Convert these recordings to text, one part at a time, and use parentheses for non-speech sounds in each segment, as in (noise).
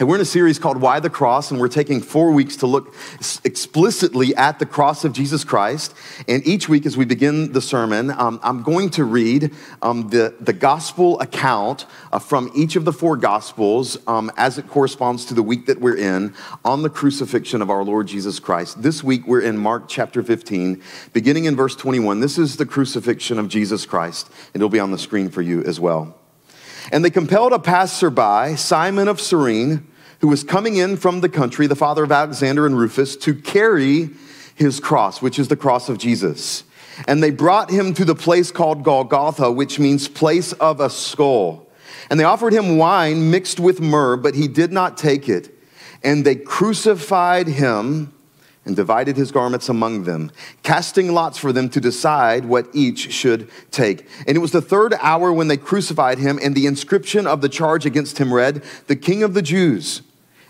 And we're in a series called Why the Cross, and we're taking four weeks to look explicitly at the cross of Jesus Christ. And each week, as we begin the sermon, um, I'm going to read um, the, the gospel account uh, from each of the four gospels um, as it corresponds to the week that we're in on the crucifixion of our Lord Jesus Christ. This week, we're in Mark chapter 15, beginning in verse 21. This is the crucifixion of Jesus Christ, and it'll be on the screen for you as well. And they compelled a passerby, Simon of Cyrene, who was coming in from the country, the father of Alexander and Rufus, to carry his cross, which is the cross of Jesus. And they brought him to the place called Golgotha, which means place of a skull. And they offered him wine mixed with myrrh, but he did not take it. And they crucified him and divided his garments among them, casting lots for them to decide what each should take. And it was the third hour when they crucified him, and the inscription of the charge against him read, The King of the Jews.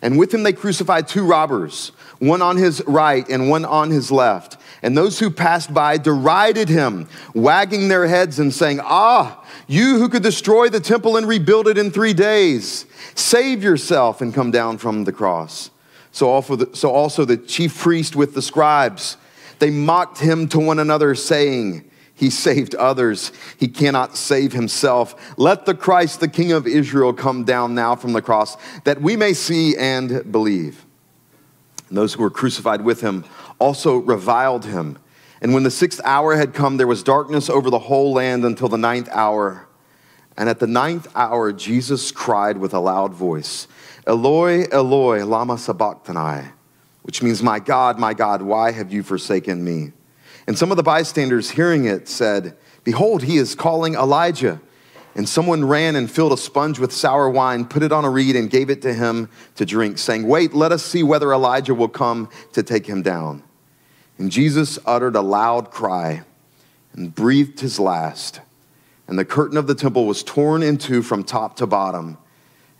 And with him they crucified two robbers, one on his right and one on his left. And those who passed by derided him, wagging their heads and saying, Ah, you who could destroy the temple and rebuild it in three days, save yourself and come down from the cross. So also the, chief priest with the scribes, they mocked him to one another, saying, He saved others, he cannot save himself. Let the Christ, the King of Israel, come down now from the cross, that we may see and believe. And those who were crucified with him also reviled him. And when the sixth hour had come, there was darkness over the whole land until the ninth hour. And at the ninth hour, Jesus cried with a loud voice. Eloi, Eloi, lama sabachthani, which means, My God, my God, why have you forsaken me? And some of the bystanders hearing it said, Behold, he is calling Elijah. And someone ran and filled a sponge with sour wine, put it on a reed, and gave it to him to drink, saying, Wait, let us see whether Elijah will come to take him down. And Jesus uttered a loud cry and breathed his last. And the curtain of the temple was torn in two from top to bottom.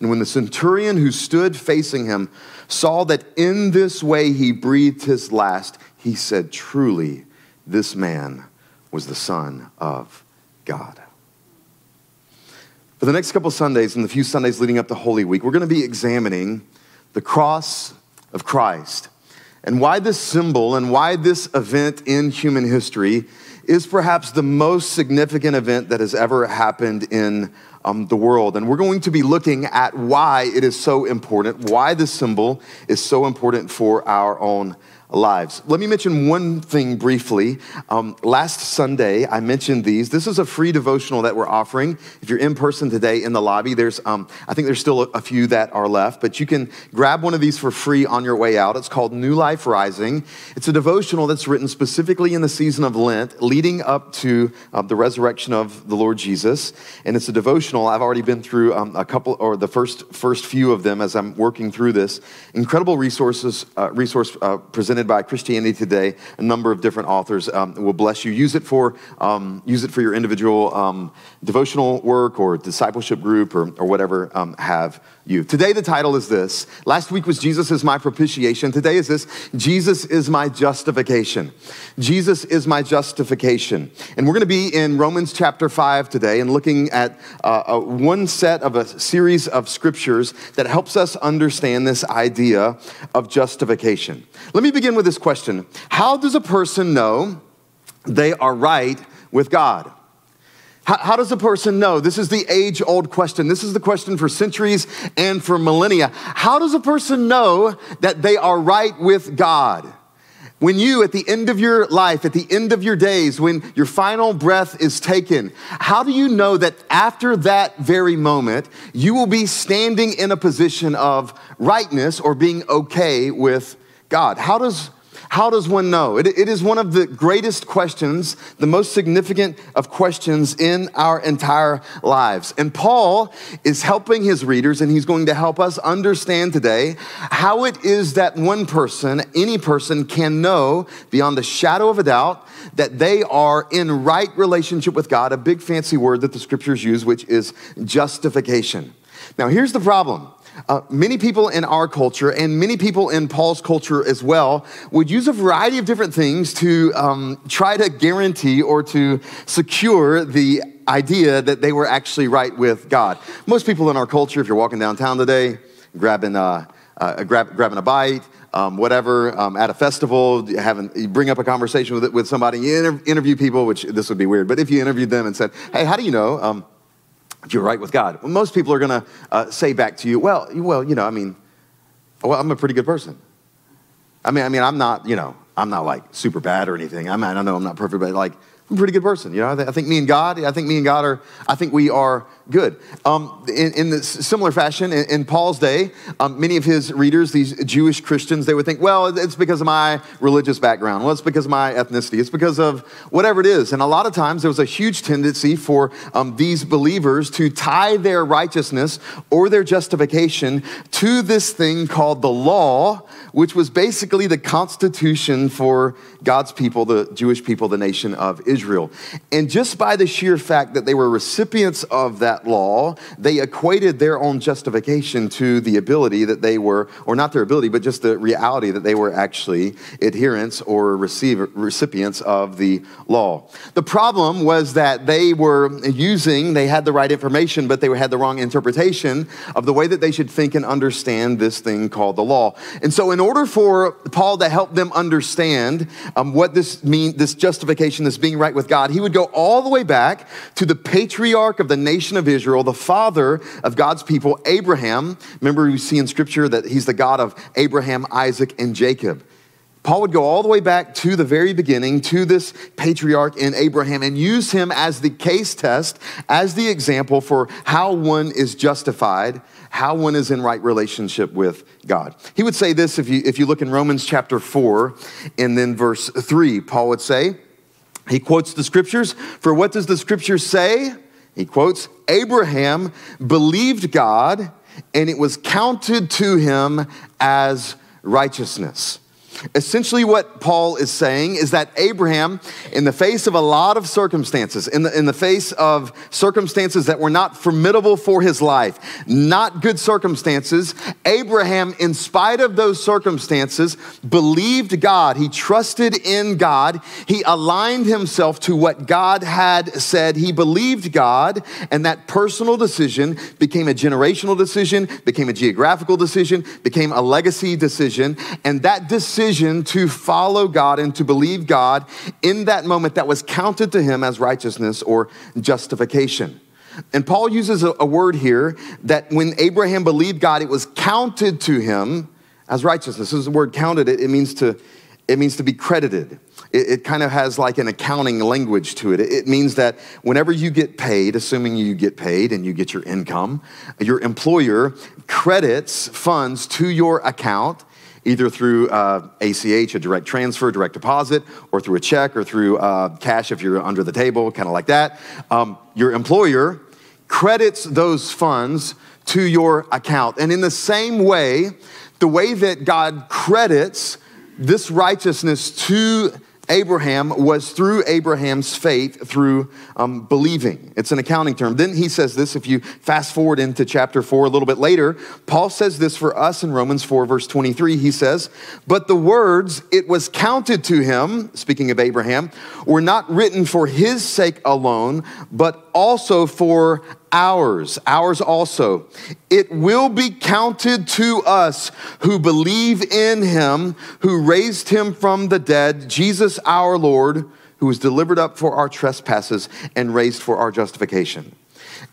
And when the centurion who stood facing him saw that in this way he breathed his last, he said, Truly, this man was the Son of God. For the next couple Sundays and the few Sundays leading up to Holy Week, we're going to be examining the cross of Christ and why this symbol and why this event in human history is perhaps the most significant event that has ever happened in um, the world. And we're going to be looking at why it is so important, why this symbol is so important for our own lives. Let me mention one thing briefly. Um, last Sunday, I mentioned these. This is a free devotional that we're offering. If you're in person today in the lobby, there's, um, I think there's still a, few that are left, but you can grab one of these for free on your way out. It's called New Life Rising. It's a devotional that's written specifically in the season of Lent, leading up to uh, the resurrection of the Lord Jesus. And it's a devotional. I've already been through um, a couple, or the first first few of them as I'm working through this. Incredible resources, uh, resource uh, presented by Christianity Today. A number of different authors um, will bless you. Use it for um, use it for your individual um, devotional work or discipleship group or, or whatever um, have you. Today the title is this. Last week was Jesus is my propitiation. Today is this. Jesus is my justification. Jesus is my justification. And we're going to be in Romans chapter five today and looking at uh, one set of a series of scriptures that helps us understand this idea of justification. Let me begin begin with this question How does a person know they are right with God? How, how, does a person know? This is the age old question. This is the question for centuries and for millennia. How does a person know that they are right with God? When you, at the end of your life, at the end of your days, when your final breath is taken, how do you know that after that very moment, you will be standing in a position of rightness or being okay with God? How does, how does one know? It, it is one of the greatest questions, the most significant of questions in our entire lives. And Paul is helping his readers, and he's going to help us understand today how it is that one person, any person, can know beyond the shadow of a doubt that they are in right relationship with God, a big fancy word that the scriptures use, which is justification. Now, here's the problem uh, many people in our culture and many people in Paul's culture as well would use a variety of different things to um, try to guarantee or to secure the idea that they were actually right with God. Most people in our culture, if you're walking downtown today, grabbing, uh, uh, grab, grabbing a bite, um, whatever, um, at a festival, having, you bring up a conversation with, with somebody, you inter- interview people, which this would be weird, but if you interviewed them and said, hey, how do you know um, if you're right with God? Well, most people are going to uh, say back to you, well, well, you know, I mean, well, I'm a pretty good person. I mean, I mean, I'm not, you know, I'm not like super bad or anything. I mean, I know I'm not perfect, but like, I'm a pretty good person. You know, I think me and God, I think me and God are, I think we are good. Um, in, in similar fashion, in, in Paul's day, um, many of his readers, these Jewish Christians, they would think, well, it's because of my religious background. Well, it's because of my ethnicity. It's because of whatever it is. And a lot of times there was a huge tendency for um, these believers to tie their righteousness or their justification to this thing called the law, which was basically the constitution for God's people, the Jewish people, the nation of Israel. And just by the sheer fact that they were recipients of that law, they equated their own justification to the ability that they were, or not their ability, but just the reality that they were actually adherents or recipients of the law. The problem was that they were using, they had the right information, but they had the wrong interpretation of the way that they should think and understand this thing called the law. And so, in order for Paul to help them understand um, what this mean, this justification, this being right with God, he would go all the way back to the patriarch of the nation of Israel, the father of God's people, Abraham. Remember, we see in scripture that he's the God of Abraham, Isaac, and Jacob. Paul would go all the way back to the very beginning, to this patriarch in Abraham, and use him as the case test, as the example for how one is justified, how one is in right relationship with God. He would say this if you, if you look in Romans chapter 4 and then verse 3. Paul would say, he quotes the scriptures. For what does the scripture say? He quotes, Abraham believed God, and it was counted to him as righteousness. Essentially, what Paul is saying is that Abraham, in the face of a lot of circumstances, in the, in the face of circumstances that were not formidable for his life, not good circumstances, Abraham, in spite of those circumstances, believed God. He trusted in God. He aligned himself to what God had said. He believed God, and that personal decision became a generational decision, became a geographical decision, became a legacy decision, and that decision decision to follow God and to believe God in that moment that was counted to him as righteousness or justification. And Paul uses a, word here that when Abraham believed God, it was counted to him as righteousness. This is the word counted. It, means to it means to be credited. It, it, kind of has like an accounting language to it. It means that whenever you get paid, assuming you get paid and you get your income, your employer credits funds to your account either through uh, ACH, a direct transfer, direct deposit, or through a check, or through uh, cash if you're under the table, kind of like that. Um, your employer credits those funds to your account. And in the same way, the way that God credits this righteousness to Abraham was through Abraham's faith, through um, believing. It's an accounting term. Then he says this, if you fast forward into chapter 4 a little bit later, Paul says this for us in Romans 4, verse 23. He says, But the words, it was counted to him, speaking of Abraham, were not written for his sake alone, but also for ours, ours also. It will be counted to us who believe in him, who raised him from the dead, Jesus our Lord, who was delivered up for our trespasses and raised for our justification.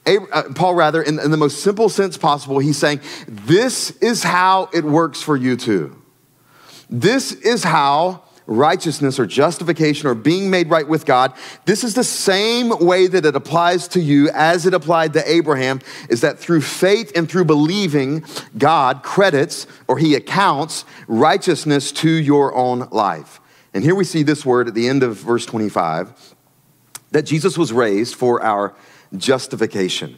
Uh, Paul, rather, in, in the most simple sense possible, he's saying, This is how it works for you too. This is how righteousness or justification or being made right with God, this is the same way that it applies to you as it applied to Abraham, is that through faith and through believing, God credits or he accounts righteousness to your own life. And here we see this word at the end of verse 25 that Jesus was raised for our justification.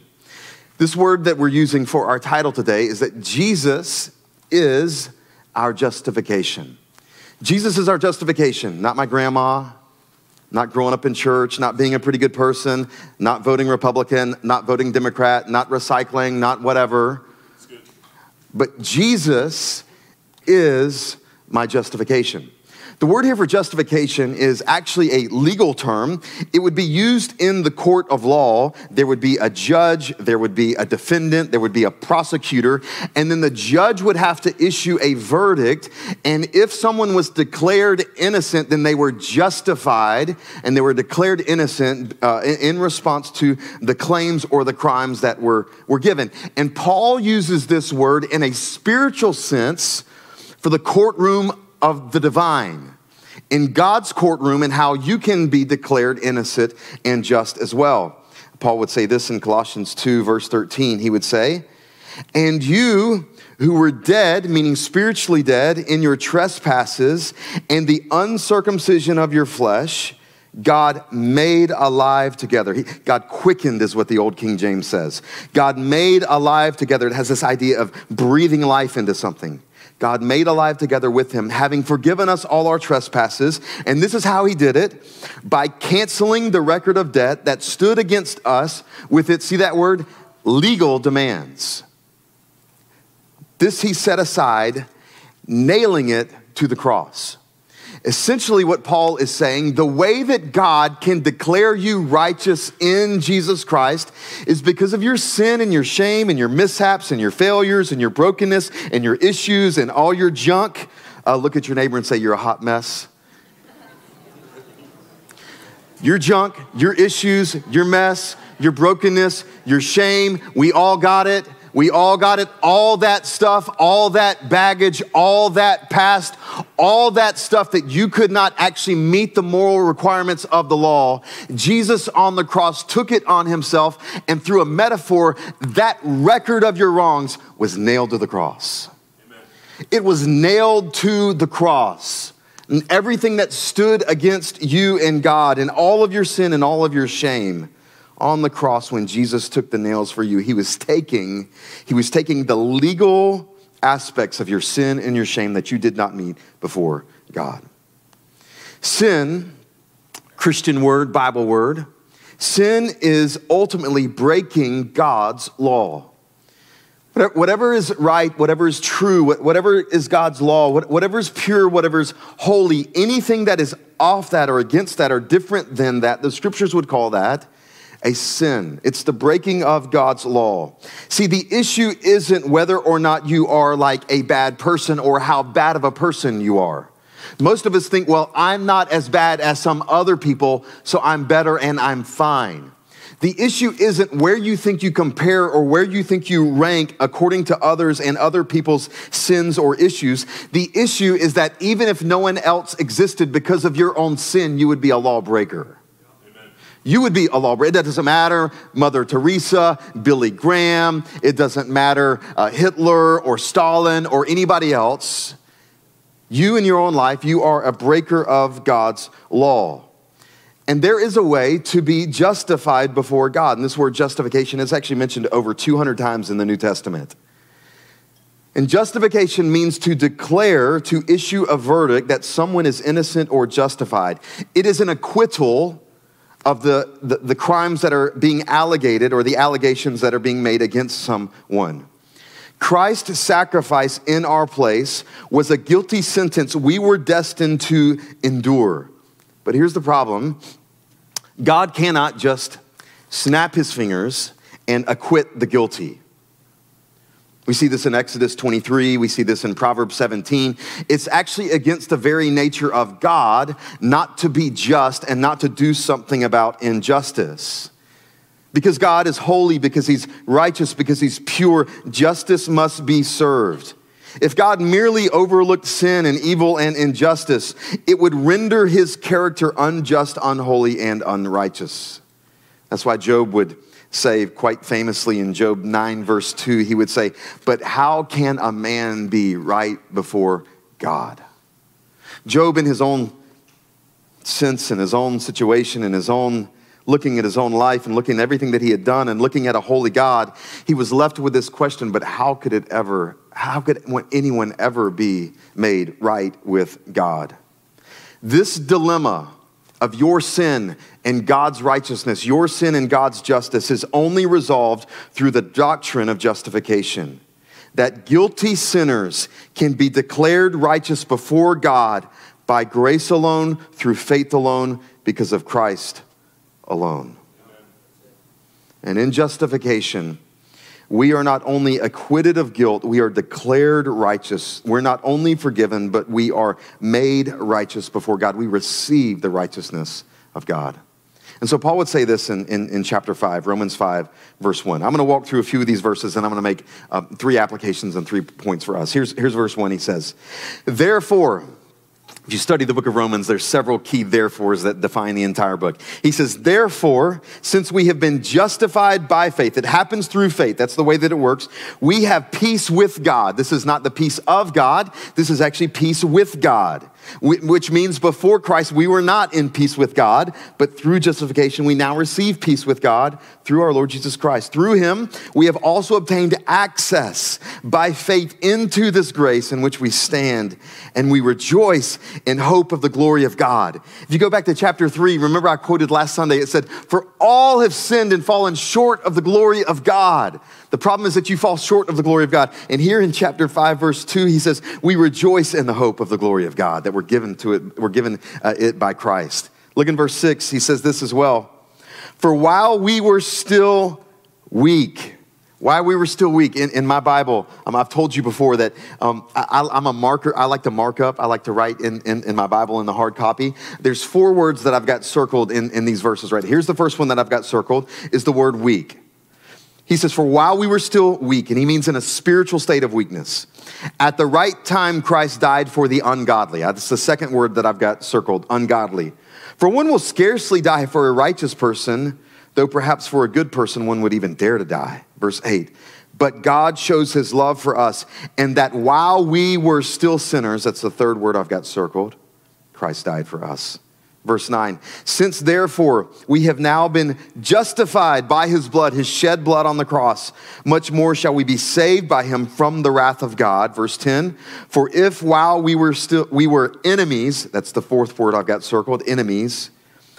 This word that we're using for our title today is that Jesus is our justification. Jesus is our justification, not my grandma, not growing up in church, not being a pretty good person, not voting Republican, not voting Democrat, not recycling, not whatever. But Jesus is my justification. The word here for justification is actually a legal term. It would be used in the court of law. There would be a judge, there would be a defendant, there would be a prosecutor, and then the judge would have to issue a verdict. And if someone was declared innocent, then they were justified and they were declared innocent uh, in response to the claims or the crimes that were, were given. And Paul uses this word in a spiritual sense for the courtroom of the divine in God's courtroom and how you can be declared innocent and just as well. Paul would say this in Colossians 2, verse 13. He would say, And you who were dead, meaning spiritually dead, in your trespasses and the uncircumcision of your flesh, God made alive together. He, God quickened, is what the old King James says. God made alive together. It has this idea of breathing life into something. God made alive together with him, having forgiven us all our trespasses. And this is how he did it by canceling the record of debt that stood against us with its, see that word, legal demands. This he set aside, nailing it to the cross. Essentially, what Paul is saying, the way that God can declare you righteous in Jesus Christ is because of your sin and your shame and your mishaps and your failures and your brokenness and your issues and all your junk. Uh, look at your neighbor and say, You're a hot mess. Your junk, your issues, your mess, your brokenness, your shame, we all got it. We all got it. All that stuff, all that baggage, all that past, all that stuff that you could not actually meet the moral requirements of the law. Jesus on the cross took it on himself, and through a metaphor, that record of your wrongs was nailed to the cross. Amen. It was nailed to the cross. And everything that stood against you and God, and all of your sin and all of your shame on the cross when Jesus took the nails for you, he was taking, he was taking the legal aspects of your sin and your shame that you did not meet before God. Sin, Christian word, Bible word, sin is ultimately breaking God's law. Whatever is right, whatever is true, whatever is God's law, whatever is pure, whatever is holy, anything that is off that or against that or different than that, the scriptures would call that a sin. It's the breaking of God's law. See, the issue isn't whether or not you are like a bad person or how bad of a person you are. Most of us think, well, I'm not as bad as some other people, so I'm better and I'm fine. The issue isn't where you think you compare or where you think you rank according to others and other people's sins or issues. The issue is that even if no one else existed because of your own sin, you would be a lawbreaker you would be a lawbreaker. It doesn't matter Mother Teresa, Billy Graham, it doesn't matter uh, Hitler or Stalin or anybody else. You in your own life, you are a breaker of God's law. And there is a way to be justified before God. And this word justification is actually mentioned over 200 times in the New Testament. And justification means to declare, to issue a verdict that someone is innocent or justified. It is an acquittal of the, the, the, crimes that are being allegated or the allegations that are being made against someone. Christ's sacrifice in our place was a guilty sentence we were destined to endure. But here's the problem God cannot just snap his fingers and acquit the guilty. We see this in Exodus 23. We see this in Proverbs 17. It's actually against the very nature of God not to be just and not to do something about injustice. Because God is holy, because he's righteous, because he's pure, justice must be served. If God merely overlooked sin and evil and injustice, it would render his character unjust, unholy, and unrighteous. That's why Job would say quite famously in Job 9, verse 2, he would say, But how can a man be right before God? Job, in his own sense, in his own situation, in his own looking at his own life and looking at everything that he had done and looking at a holy God, he was left with this question, but how could it ever, how could anyone ever be made right with God? This dilemma of your sin and God's righteousness, your sin and God's justice is only resolved through the doctrine of justification. That guilty sinners can be declared righteous before God by grace alone, through faith alone, because of Christ alone. And in justification, we are not only acquitted of guilt, we are declared righteous. We're not only forgiven, but we are made righteous before God. We receive the righteousness of God. And so Paul would say this in, in, in chapter 5, Romans 5, verse 1. I'm going to walk through a few of these verses and I'm going to make uh, three applications and three points for us. Here's, here's verse 1. He says, Therefore, if you study the book of Romans, there's several key therefores that define the entire book. He says, Therefore, since we have been justified by faith, it happens through faith. That's the way that it works. We have peace with God. This is not the peace of God, this is actually peace with God which means before Christ we were not in peace with God, but through justification we now receive peace with God through our Lord Jesus Christ. Through him we have also obtained access by faith into this grace in which we stand and we rejoice in hope of the glory of God. If you go back to chapter 3, remember I quoted last Sunday, it said, For all have sinned and fallen short of the glory of God. The problem is that you fall short of the glory of God. And here in chapter 5, verse 2, he says, We rejoice in the hope of the glory of God that we're given to it, we're given uh, it by Christ. Look in verse 6, he says this as well. For while we were still weak, while we were still weak, in, in my Bible, um, I've told you before that um, I, am a marker. I like to mark up. I like to write in, in, in, my Bible in the hard copy. There's four words that I've got circled in, in these verses right Here's the first one that I've got circled is the word weak. He says, For while we were still weak, and he means in a spiritual state of weakness, at the right time Christ died for the ungodly. Uh, that's the second word that I've got circled ungodly. For one will scarcely die for a righteous person, though perhaps for a good person one would even dare to die. Verse 8. But God shows his love for us, and that while we were still sinners, that's the third word I've got circled, Christ died for us. Verse 9, since therefore we have now been justified by his blood, his shed blood on the cross, much more shall we be saved by him from the wrath of God. Verse 10, for if while we were still, we were enemies, that's the fourth word I've got circled, enemies,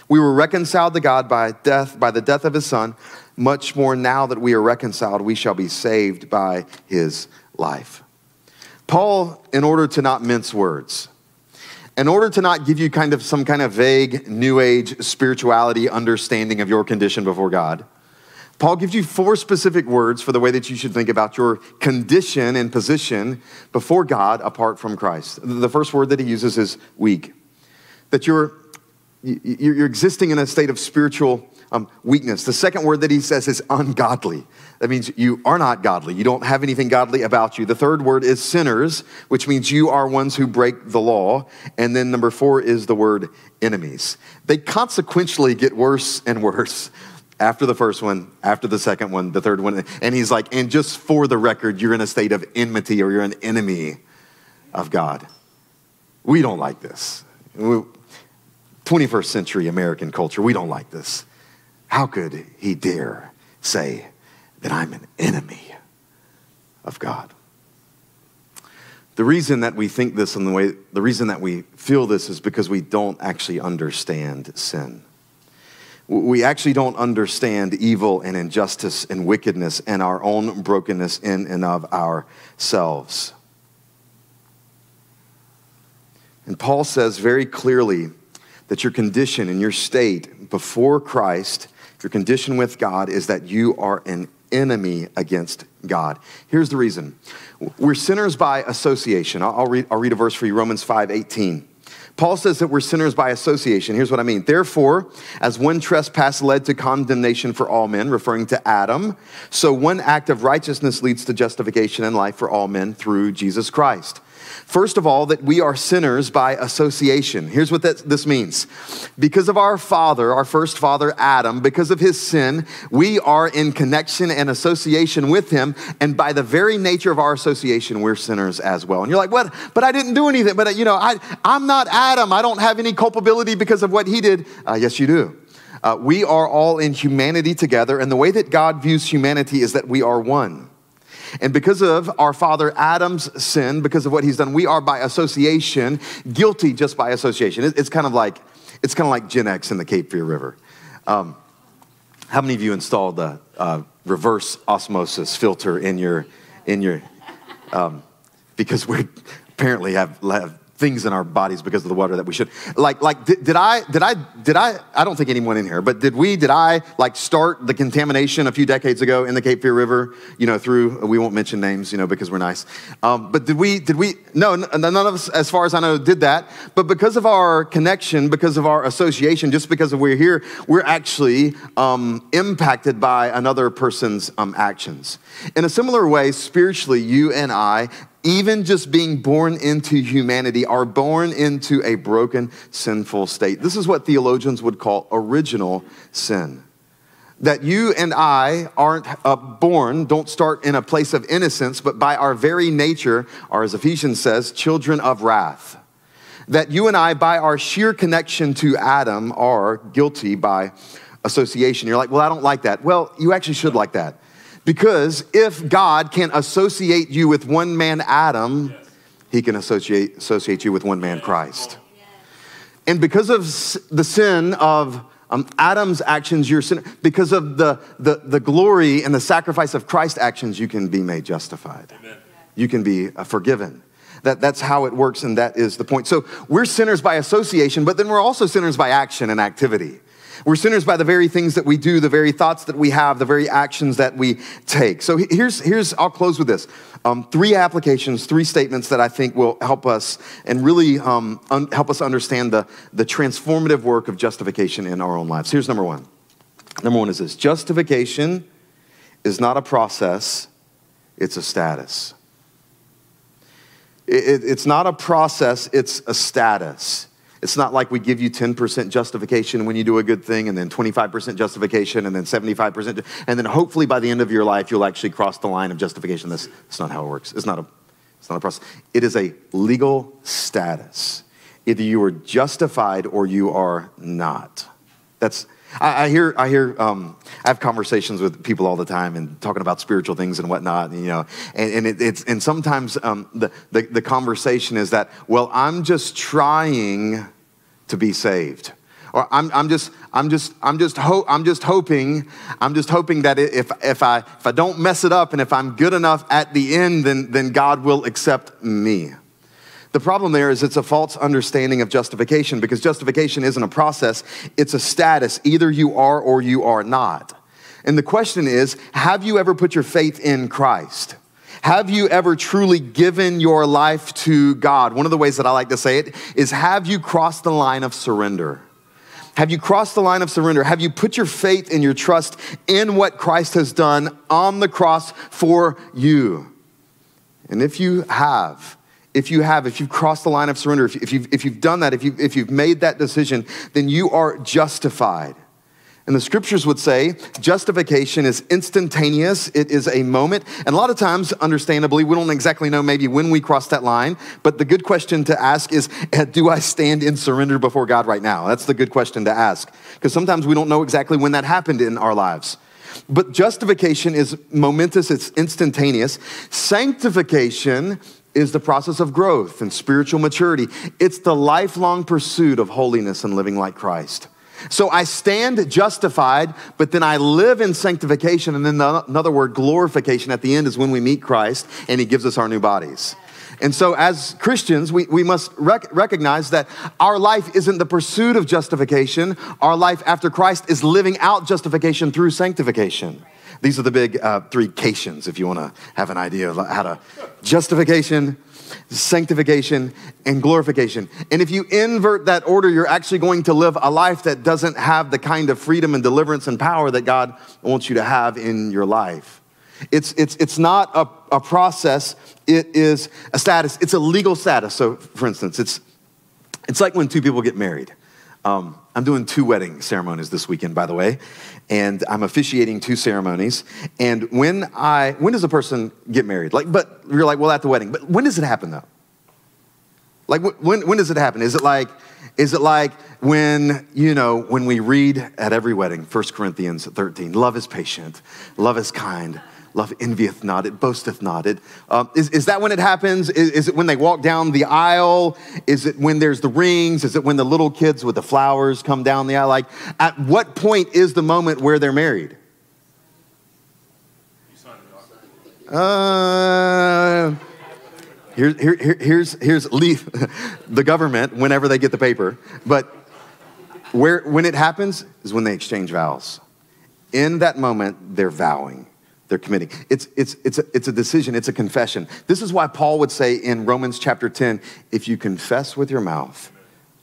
we were reconciled to God by death, by the death of his son, much more now that we are reconciled, we shall be saved by his life. Paul, in order to not mince words, in order to not give you kind of some kind of vague new age spirituality understanding of your condition before God, Paul gives you four specific words for the way that you should think about your condition and position before God apart from Christ. The first word that he uses is weak. That you're, you're existing in a state of spiritual um, weakness. The second word that he says is ungodly. That means you are not godly. You don't have anything godly about you. The third word is sinners, which means you are ones who break the law. And then number four is the word enemies. They consequentially get worse and worse after the first one, after the second one, the third one. And he's like, and just for the record, you're in a state of enmity or you're an enemy of God. We don't like this. 21st century American culture, we don't like this. How could he dare say that I'm an enemy of God? The reason that we think this and the way the reason that we feel this is because we don't actually understand sin. We actually don't understand evil and injustice and wickedness and our own brokenness in and of ourselves. And Paul says very clearly that your condition and your state before Christ your condition with God is that you are an enemy against God. Here's the reason we're sinners by association. I'll, read, I'll read a verse for you Romans 5 18. Paul says that we're sinners by association. Here's what I mean. Therefore, as one trespass led to condemnation for all men, referring to Adam, so one act of righteousness leads to justification and life for all men through Jesus Christ. First of all, that we are sinners by association. Here's what that, this means. Because of our father, our first father, Adam, because of his sin, we are in connection and association with him. And by the very nature of our association, we're sinners as well. And you're like, what? But I didn't do anything. But, you know, I, I'm not Adam. I don't have any culpability because of what he did. Uh, yes, you do. Uh, we are all in humanity together. And the way that God views humanity is that we are one. And because of our father Adam's sin, because of what he's done, we are by association guilty just by association. It's kind of like it's kind of like GenX in the Cape Fear River. Um, how many of you installed a, uh, reverse osmosis filter in your in your? Um, because we apparently have, have things in our bodies because of the water that we should. Like, like did, did, I, did I, did I, I don't think anyone in here, but did we, did I like start the contamination a few decades ago in the Cape Fear River, you know, through, we won't mention names, you know, because we're nice. Um, but did we, did we, no, none of us, as far as I know, did that. But because of our connection, because of our association, just because of we're here, we're actually um, impacted by another person's um, actions. In a similar way, spiritually, you and I even just being born into humanity, are born into a broken, sinful state. This is what theologians would call original sin. That you and I aren't uh, born, don't start in a place of innocence, but by our very nature are, as Ephesians says, children of wrath. That you and I, by our sheer connection to Adam, are guilty by association. You're like, well, I don't like that. Well, you actually should like that because if God can associate you with one man, Adam, he can associate, associate you with one man, Christ. And because of the sin of um, Adam's actions, you're sin. Because of the, the, the glory and the sacrifice of Christ's actions, you can be made justified. Amen. You can be uh, forgiven. That, that's how it works, and that is the point. So we're sinners by association, but then we're also sinners by action and activity. We're sinners by the very things that we do, the very thoughts that we have, the very actions that we take. So here's, here's I'll close with this. Um, three applications, three statements that I think will help us and really um, un- help us understand the, the transformative work of justification in our own lives. Here's number one. Number one is this justification is not a process, it's a status. It, it, it's not a process, it's a status. It's not like we give you 10% justification when you do a good thing, and then 25% justification, and then 75%, and then hopefully by the end of your life, you'll actually cross the line of justification. That's, that's not how it works. It's not, a, it's not a process. It is a legal status. Either you are justified or you are not. That's, I, I hear, I hear, um, I have conversations with people all the time and talking about spiritual things and whatnot, and, you know, and, and it, it's, and sometimes um, the, the, the conversation is that, well, I'm just trying to be saved. Or I'm, I'm just, I'm just, I'm just, ho- I'm just hoping, I'm just hoping that if, if, I, if I don't mess it up and if I'm good enough at the end, then, then God will accept me. The problem there is it's a false understanding of justification because justification isn't a process, it's a status. Either you are or you are not. And the question is have you ever put your faith in Christ? Have you ever truly given your life to God? One of the ways that I like to say it is have you crossed the line of surrender? Have you crossed the line of surrender? Have you put your faith and your trust in what Christ has done on the cross for you? And if you have, if you have, if you've crossed the line of surrender, if, you've, if you've done that, if, you, if you've made that decision, then you are justified. And the scriptures would say justification is instantaneous, it is a moment. And a lot of times, understandably, we don't exactly know maybe when we cross that line. But the good question to ask is eh, Do I stand in surrender before God right now? That's the good question to ask. Because sometimes we don't know exactly when that happened in our lives. But justification is momentous, it's instantaneous. Sanctification is the process of growth and spiritual maturity, it's the lifelong pursuit of holiness and living like Christ. So I stand justified, but then I live in sanctification. And then the, another word, glorification, at the end is when we meet Christ and he gives us our new bodies. And so, as Christians, we, we must rec- recognize that our life isn't the pursuit of justification. Our life after Christ is living out justification through sanctification. These are the big uh, three cations, if you want to have an idea of how to justification, sanctification, and glorification. And if you invert that order, you're actually going to live a life that doesn't have the kind of freedom and deliverance and power that God wants you to have in your life. It's, it's, it's not a, a process, it is a status. It's a legal status. So, for instance, it's, it's like when two people get married. Um, I'm doing two wedding ceremonies this weekend, by the way, and I'm officiating two ceremonies. And when I, when does a person get married? Like, but you're like, well, at the wedding. But when does it happen though? Like, when, when does it happen? Is it like, is it like when, you know, when we read at every wedding, 1 Corinthians 13, love is patient, love is kind, Love envieth not, it boasteth not. It, um, is, is that when it happens? Is, is, it when they walk down the aisle? Is it when there's the rings? Is it when the little kids with the flowers come down the aisle? Like, at what point is the moment where they're married? Uh, Here, here, here, here's, here's leave (laughs) the government whenever they get the paper. But where, when it happens is when they exchange vows. In that moment, they're vowing, they're committing. It's, it's, it's, a, it's a decision, it's a confession. This is why Paul would say in Romans chapter 10 if you confess with your mouth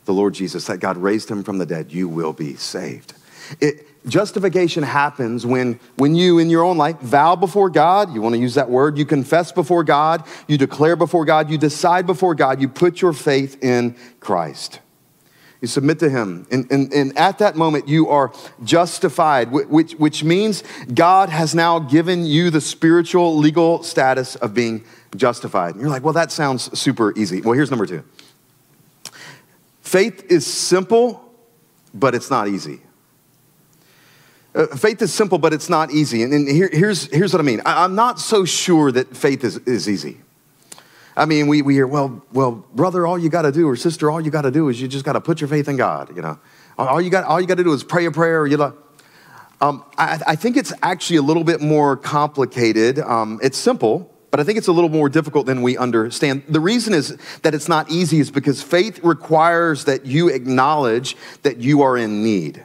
the Lord Jesus, that God raised him from the dead, you will be saved. It, justification happens when, when you, in your own life, vow before God. You want to use that word. You confess before God. You declare before God. You decide before God. You put your faith in Christ. You submit to Him. And, and, and at that moment, you are justified, which, which means God has now given you the spiritual, legal status of being justified. And you're like, well, that sounds super easy. Well, here's number two faith is simple, but it's not easy. Uh, faith is simple, but it's not easy. And, and here, here's, here's what I mean I, I'm not so sure that faith is, is easy. I mean, we, we hear, well, well, brother, all you got to do, or sister, all you got to do is you just got to put your faith in God. You know, all you got, all you got to do is pray a prayer. You know, um, I, I, think it's actually a little bit more complicated. Um, it's simple, but I think it's a little more difficult than we understand. The reason is that it's not easy is because faith requires that you acknowledge that you are in need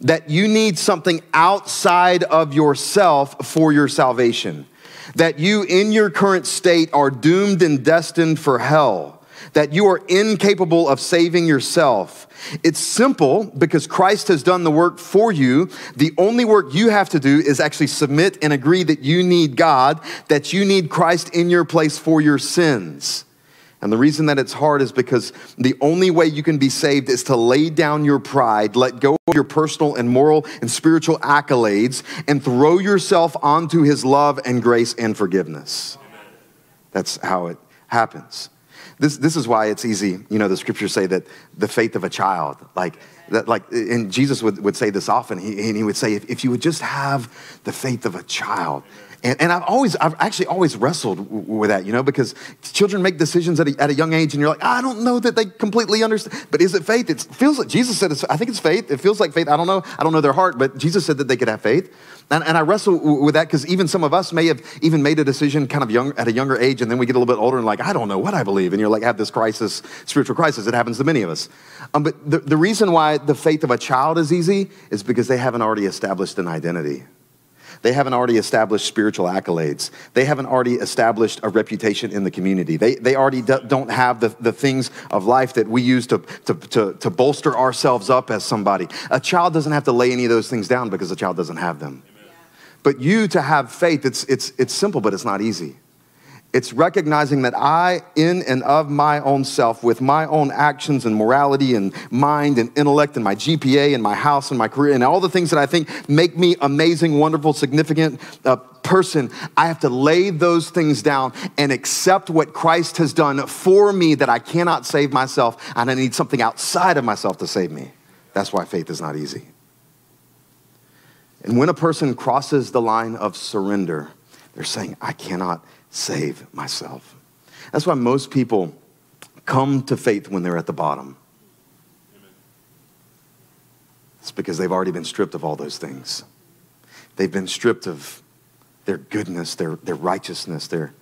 that you need something outside of yourself for your salvation. That you, in your current state, are doomed and destined for hell. That you are incapable of saving yourself. It's simple because Christ has done the work for you. The only work you have to do is actually submit and agree that you need God, that you need Christ in your place for your sins. And the reason that it's hard is because the only way you can be saved is to lay down your pride, let go of your personal and moral and spiritual accolades, and throw yourself onto his love and grace and forgiveness. That's how it happens. This, this is why it's easy, you know, the scriptures say that the faith of a child, like, that, like, and Jesus would, would say this often, he, and he would say, if, if you would just have the faith of a child, and, and I've always, I've actually always wrestled with that, you know, because children make decisions at a, at a young age and you're like, I don't know that they completely understand. But is it faith? It feels like Jesus said, I think it's faith. It feels like faith. I don't know. I don't know their heart, but Jesus said that they could have faith. And, and I wrestle with that because even some of us may have even made a decision kind of young at a younger age, and then we get a little bit older and like, I don't know what I believe. And you're like, have this crisis, spiritual crisis. It happens to many of us. Um, but the, the reason why the faith of a child is easy is because they haven't already established an identity. They haven't already established spiritual accolades. They haven't already established a reputation in the community. They, they already do, don't have the, the things of life that we use to, to, to, to bolster ourselves up as somebody. A child doesn't have to lay any of those things down because a child doesn't have them. Amen. But you to have faith, it's, it's, it's simple, but it's not easy. It's recognizing that I, in and of my own self, with my own actions and morality and mind and intellect and my GPA and my house and my career and all the things that I think make me amazing, wonderful, significant uh, person, I have to lay those things down and accept what Christ has done for me that I cannot save myself and I need something outside of myself to save me. That's why faith is not easy. And when a person crosses the line of surrender, they're saying, I cannot save myself. That's why most people come to faith when they're at the bottom. It's because they've already been stripped of all those things. They've been stripped of their goodness, their, their righteousness, their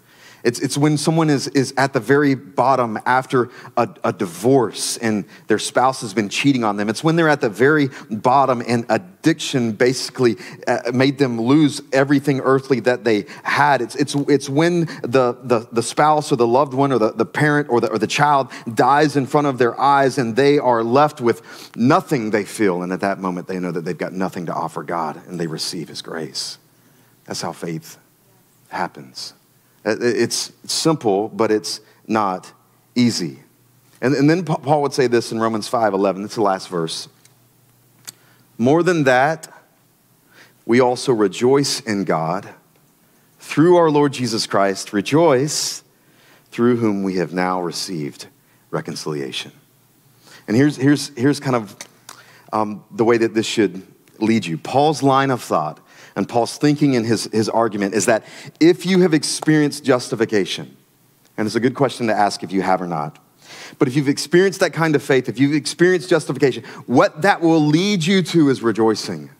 it's, it's when someone is, is at the very bottom after a, a divorce and their spouse has been cheating on them. It's when they're at the very bottom and addiction basically uh, made them lose everything earthly that they had. It's, it's, it's when the, the, the spouse or the loved one or the, the parent or the, or the child dies in front of their eyes and they are left with nothing they feel. And at that moment, they know that they've got nothing to offer God and they receive His grace. That's how faith happens. Uh, it's simple, but it's not easy. And, and then Paul would say this in Romans 5 11. It's the last verse. More than that, we also rejoice in God through our Lord Jesus Christ. Rejoice through whom we have now received reconciliation. And here's, here's, here's kind of um, the way that this should lead you. Paul's line of thought and Paul's thinking in his, his argument is that if you have experienced justification, and it's a good question to ask if you have or not, but if you've experienced that kind of faith, if you've experienced justification, what that will lead you to is rejoicing.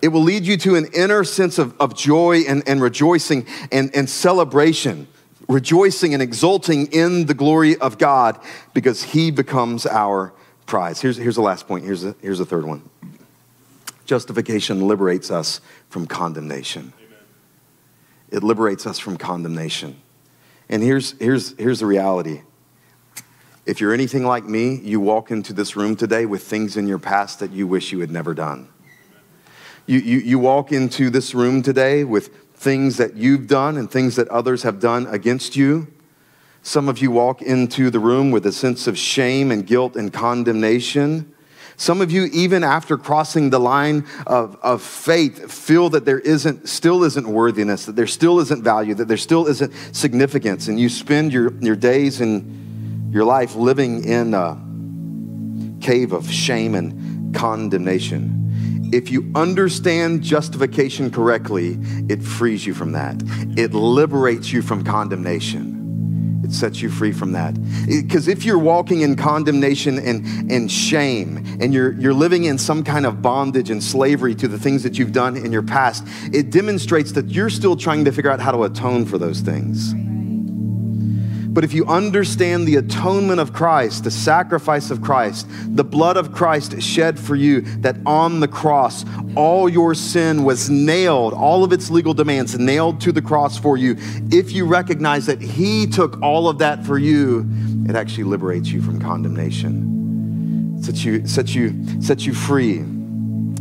It will lead you to an inner sense of, of joy and, and rejoicing and, and celebration rejoicing and exulting in the glory of God because he becomes our prize. Here's, here's the last point. Here's the, here's the third one. Justification liberates us from condemnation. Amen. It liberates us from condemnation. And here's, here's, here's the reality. If you're anything like me, you walk into this room today with things in your past that you wish you had never done. You, you, you walk into this room today with things that you've done and things that others have done against you. Some of you walk into the room with a sense of shame and guilt and condemnation. Some of you, even after crossing the line of, of faith, feel that there isn't, still isn't worthiness, that there still isn't value, that there still isn't significance, and you spend your, your days and your life living in a cave of shame and condemnation. If you understand justification correctly, it frees you from that. It liberates you from condemnation. It sets you free from that. Because if you're walking in condemnation and, and shame, and you're, you're living in some kind of bondage and slavery to the things that you've done in your past, it demonstrates that you're still trying to figure out how to atone for those things. But if you understand the atonement of Christ, the sacrifice of Christ, the blood of Christ shed for you, that on the cross, all your sin was nailed, all of its legal demands nailed to the cross for you, if you recognize that He took all of that for you, it actually liberates you from condemnation. It sets you, sets you, sets you free.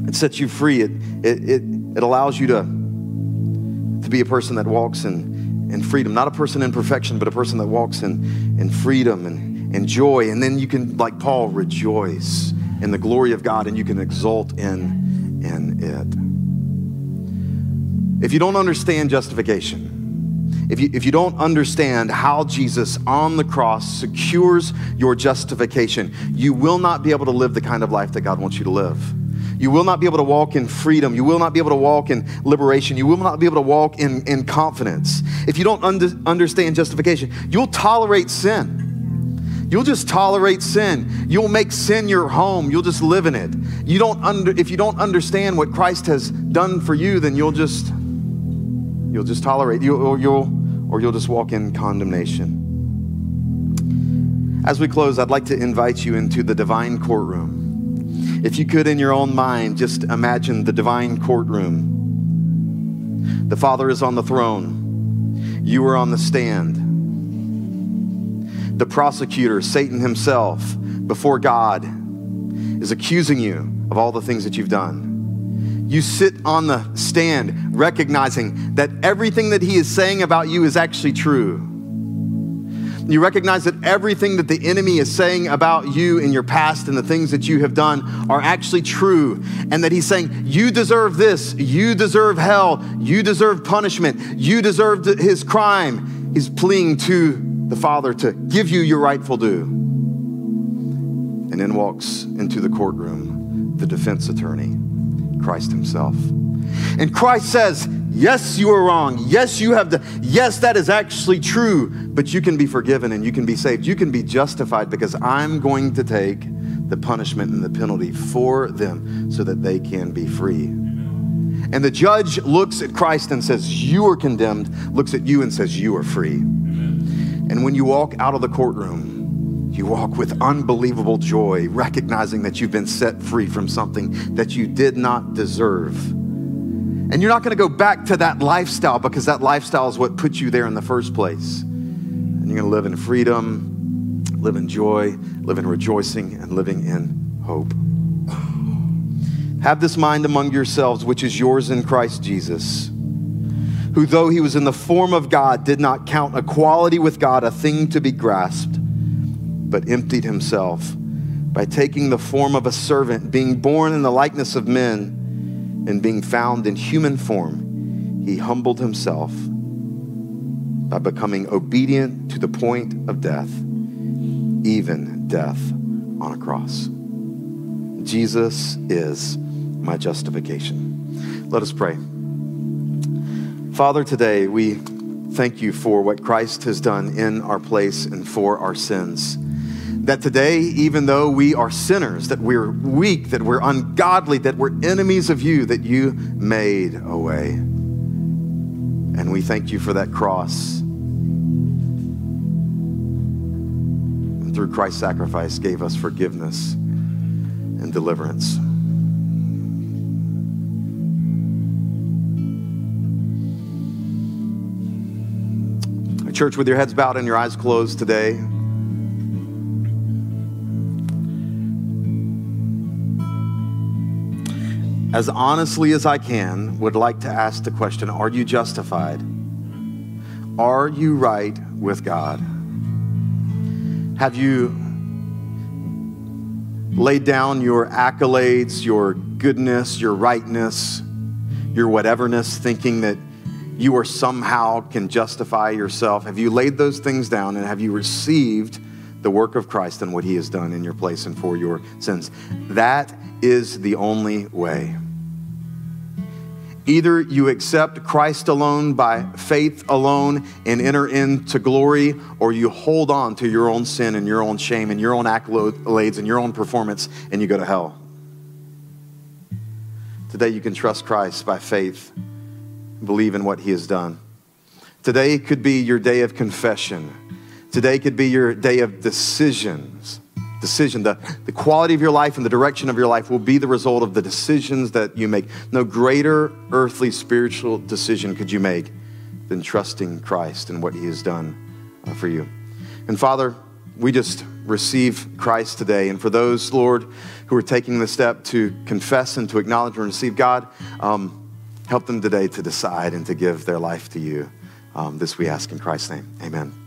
It sets you free. It, it, it, it allows you to, to be a person that walks in in freedom. Not a person in perfection, but a person that walks in, in freedom and, and joy. And then you can, like Paul, rejoice in the glory of God and you can exult in, in it. If you don't understand justification, if you, if you don't understand how Jesus on the cross secures your justification, you will not be able to live the kind of life that God wants you to live. You will not be able to walk in freedom. You will not be able to walk in liberation. You will not be able to walk in, in confidence. If you don't under, understand justification, you'll tolerate sin. You'll just tolerate sin. You'll make sin your home. You'll just live in it. You don't under, if you don't understand what Christ has done for you, then you'll just you'll just tolerate you or you'll or you'll just walk in condemnation. As we close, I'd like to invite you into the divine courtroom. If you could, in your own mind, just imagine the divine courtroom. The Father is on the throne, you are on the stand. The prosecutor, Satan himself, before God, is accusing you of all the things that you've done. You sit on the stand recognizing that everything that he is saying about you is actually true you recognize that everything that the enemy is saying about you in your past and the things that you have done are actually true. And that he's saying, You deserve this. You deserve hell. You deserve punishment. You deserve his crime. He's pleading to the Father to give you your rightful due. And then walks into the courtroom the defense attorney, Christ himself. And Christ says, Yes, you are wrong. Yes, you have the, yes, that is actually true, but you can be forgiven and you can be saved. You can be justified because I'm going to take the punishment and the penalty for them so that they can be free. And the judge looks at Christ and says, You are condemned, looks at you and says, You are free. Amen. And when you walk out of the courtroom, you walk with unbelievable joy, recognizing that you've been set free from something that you did not deserve and you're not going to go back to that lifestyle because that lifestyle is what put you there in the first place. And you're going to live in freedom, live in joy, live in rejoicing, and living in hope. (sighs) Have this mind among yourselves, which is yours in Christ Jesus, who, though he was in the form of God, did not count equality with God a thing to be grasped, but emptied himself by taking the form of a servant, being born in the likeness of men and being found in human form, he humbled himself by becoming obedient to the point of death, even death on a cross. Jesus is my justification. Let us pray. Father, today we thank you for what Christ has done in our place and for our sins that today, even though we are sinners, that we're weak, that we're ungodly, that we're enemies of you, that you made a way. And we thank you for that cross. and through Christ's sacrifice gave us forgiveness and deliverance. Church, with your heads bowed and your eyes closed today, as honestly as I can, would like to ask the question Are you justified? Are you right with God? Have you laid down your accolades, your goodness, your rightness, your whateverness, thinking that you are somehow can justify yourself? Have you laid those things down and have you received the work of Christ and what he has done in your place and for your sins? That is the only way. Either you accept Christ alone by faith alone and enter into glory, or you hold on to your own sin and your own shame and your own accolades and your own performance and you go to hell. Today you can trust Christ by faith, believe in what he has done. Today could be your day of confession. Today could be your day of decisions decision. The, the quality of your life and the direction of your life will be the result of the decisions that you make. No greater earthly spiritual decision could you make than trusting Christ and what He has done uh, for you. And Father, we just receive Christ today. And for those, Lord, who are taking the step to confess and to acknowledge and receive God, um, help them today to decide and to give their life to you. Um, this we ask in Christ's name. Amen.